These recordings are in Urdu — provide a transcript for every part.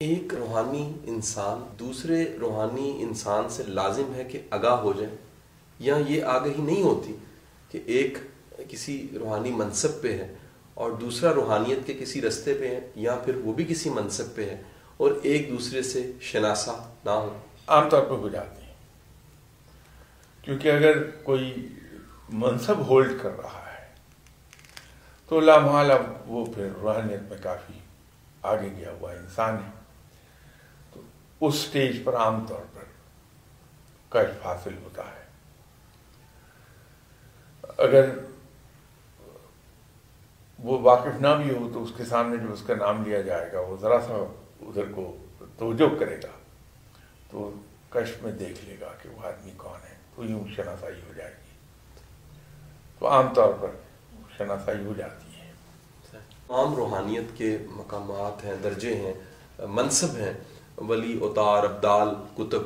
ایک روحانی انسان دوسرے روحانی انسان سے لازم ہے کہ آگاہ ہو جائے، یا یہ آگہی نہیں ہوتی کہ ایک کسی روحانی منصب پہ ہے اور دوسرا روحانیت کے کسی رستے پہ ہے، یا پھر وہ بھی کسی منصب پہ ہے اور ایک دوسرے سے شناسا نہ ہو۔ عام طور پہ ہو جاتی ہیں کیونکہ اگر کوئی منصب ہولڈ کر رہا ہے، تو لامحال اب وہ پھر روحانیت میں کافی آگے گیا ہوا انسان ہے۔ اس سٹیج پر عام طور پر کشف حاصل ہوتا ہے۔ اگر وہ واقف نہ بھی ہو تو اس کے سامنے جو اس کا نام لیا جائے گا وہ ذرا سا ادھر کو توجہ کرے گا تو کشف میں دیکھ لے گا کہ وہ آدمی کون ہے۔ تو یوں شناسائی ہو جائے گی۔ تو عام طور پر شناسائی ہو جاتی ہے۔ عام روحانیت کے مقامات ہیں، درجے ہیں، منصب ہیں۔ ولی، اتار، ابدال، کتب۔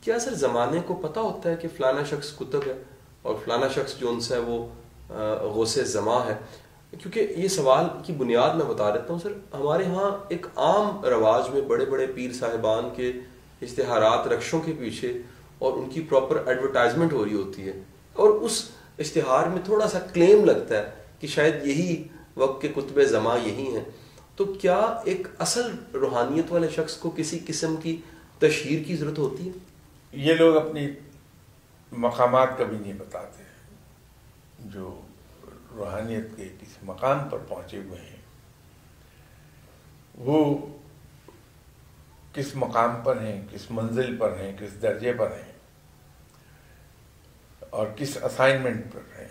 کیا سر زمانے کو پتہ ہوتا ہے کہ فلانا شخص کتب ہے اور فلانا شخص جو ان سے وہ غوث زماں ہے۔ کیونکہ یہ سوال کی بنیاد میں بتا دیتا ہوں، سر، ہمارے ہاں ایک عام رواج میں بڑے بڑے پیر صاحبان کے اشتہارات، رقشوں کے پیچھے اور ان کی پراپر ایڈورٹائزمنٹ ہو رہی ہوتی ہے۔ اور اس اشتہار میں تھوڑا سا کلیم لگتا ہے کہ شاید یہی وقت کے کتب زماں یہی ہیں۔ تو کیا ایک اصل روحانیت والے شخص کو کسی قسم کی تشہیر کی ضرورت ہوتی ہے؟ یہ لوگ اپنی مقامات کبھی نہیں بتاتے جو روحانیت کے کسی مقام پر پہنچے ہوئے ہیں۔ وہ کس مقام پر ہیں، کس منزل پر ہیں، کس درجے پر ہیں اور کس اسائنمنٹ پر ہیں۔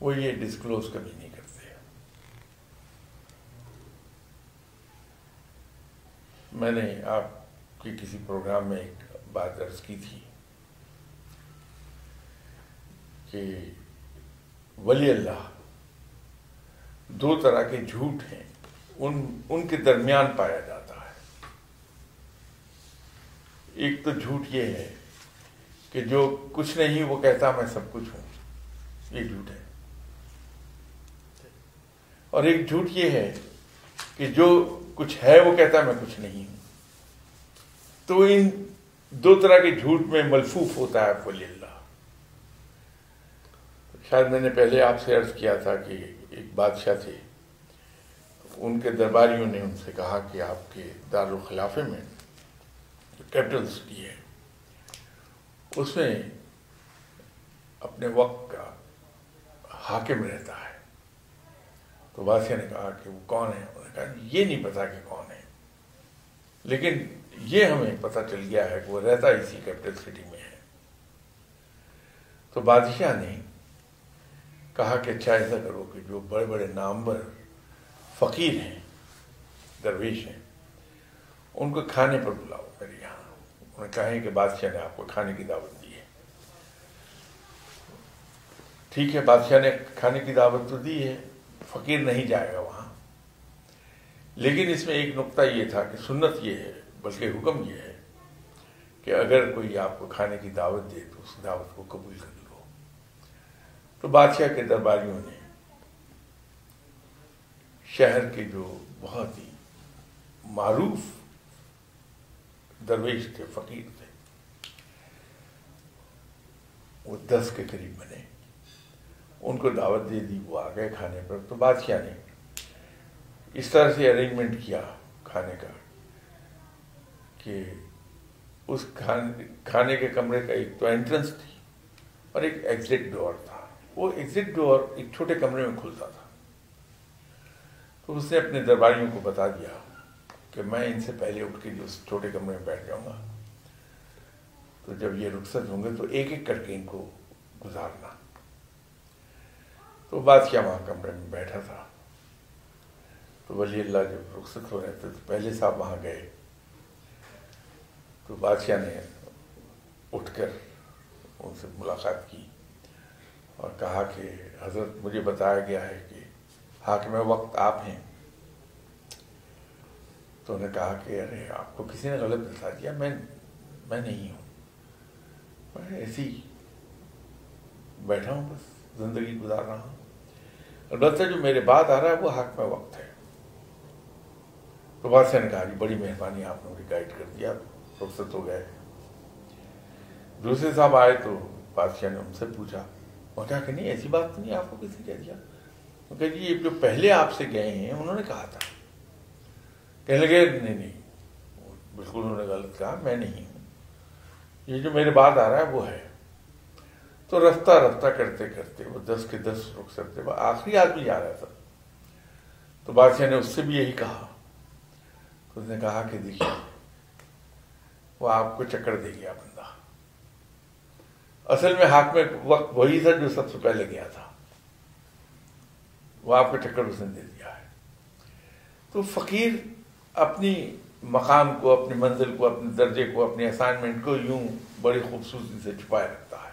وہ یہ ڈسکلوز کبھی نہیں کرتے۔ میں نے آپ کی کسی پروگرام میں ایک بات درج کی تھی کہ ولی اللہ دو طرح کے جھوٹ ہیں، ان ان کے درمیان پایا جاتا ہے۔ ایک تو جھوٹ یہ ہے کہ جو کچھ نہیں، وہ کہتا میں سب کچھ ہوں۔ یہ جھوٹ ہے۔ اور ایک جھوٹ یہ ہے کہ جو کچھ ہے وہ کہتا ہے میں کچھ نہیں ہوں۔ تو ان دو طرح کے جھوٹ میں ملفوف ہوتا ہے ولی اللہ۔ شاید میں نے پہلے آپ سے عرض کیا تھا کہ ایک بادشاہ تھے۔ ان کے درباریوں نے ان سے کہا کہ آپ کے دارالخلافے میں جو کیپٹل سٹی ہے اس میں اپنے وقت کا حاکم رہتا ہے۔ تو بادشاہ نے کہا کہ وہ کون ہے انہوں نے کہا، یہ نہیں پتا کہ کون ہے لیکن یہ ہمیں پتہ چل گیا ہے کہ وہ رہتا اسی کیپٹل سٹی میں ہے۔ تو بادشاہ نے کہا کہ اچھا ایسا کرو کہ جو بڑے بڑے نامور فقیر ہیں، درویش ہیں، ان کو کھانے پر بلاؤ۔ میرے یہاں انہوں نے کہا کہ بادشاہ نے آپ کو کھانے کی دعوت دی ہے۔ ٹھیک ہے، بادشاہ نے کھانے کی دعوت تو دی ہے۔ فقیر نہیں جائے گا وہاں۔ لیکن اس میں ایک نقطہ یہ تھا کہ سنت یہ ہے، بلکہ حکم یہ ہے کہ اگر کوئی آپ کو کھانے کی دعوت دے تو اس دعوت کو قبول کر لو۔ تو بادشاہ کے درباریوں نے شہر کے جو بہت ہی معروف درویش تھے، فقیر تھے، وہ دس کے قریب بنے۔ ان کو دعوت دے دی، وہ آ گئے کھانے پر، تو بادشاہ نے؟ اس طرح سے ارینجمنٹ کیا کھانے کا کہ اس کھانے کے کمرے کا ایک تو انٹرنس تھی اور ایک ایگزٹ ڈور تھا۔ وہ ایگزٹ ڈور ایک چھوٹے کمرے میں کھلتا تھا۔ تو اس نے اپنے درباریوں کو بتا دیا کہ میں ان سے پہلے اٹھ کے جو اس چھوٹے کمرے میں بیٹھ جاؤں گا۔ تو جب یہ رخصت ہوں گے تو ایک ایک کر کے ان کو گزارنا۔ تو بادشاہ وہاں کمرے میں بیٹھا تھا؟ تو ولی اللہ جب رخصت ہو رہے تھے تو پہلے صاحب وہاں گئے۔ تو بادشاہ نے اٹھ کر ان سے ملاقات کی اور کہا کہ حضرت مجھے بتایا گیا ہے کہ حاکم وقت آپ ہیں۔ تو انہوں نے کہا کہ ارے، آپ کو کسی نے غلط بتا دیا؟ میں میں نہیں ہوں۔ میں ایسی بیٹھا ہوں، بس زندگی گزار رہا ہوں۔ البتہ جو میرے بعد آ رہا ہے وہ حاکم وقت ہے۔ تو بادشاہ نے کہا جی بڑی مہربانی آپ نے مجھے گائیڈ کر دیا، رخصت ہو گئے۔ دوسرے صاحب آئے تو بادشاہ نے ان سے پوچھا، وہ کہا کہ نہیں، ایسی بات نہیں، آپ کو کسی کہہ دیا کہ جی یہ جو پہلے آپ سے گئے ہیں، انہوں نے کہا تھا۔ کہنے لگے، نہیں نہیں بالکل انہوں نے غلط کہا، میں نہیں ہوں۔ یہ جو میرے بعد آ رہا ہے وہ ہے۔ تو رفتہ رفتہ کرتے کرتے وہ دس کے دس رخ سکتے آخری آدمی جا رہا تھا۔ تو بادشاہ نے اس سے بھی یہی کہا۔ تو اس نے کہا کہ دیکھیے، وہ آپ کو چکر دے گیا بندہ۔ اصل میں ہاتھ میں وقت وہی تھا جو سب سے پہلے گیا تھا۔ وہ آپ کو چکر اس نے دے دیا ہے۔ تو فقیر اپنی مقام کو، اپنی منزل کو، اپنے درجے کو، اپنی اسائنمنٹ کو یوں بڑی خوبصورتی سے چھپائے رکھتا ہے۔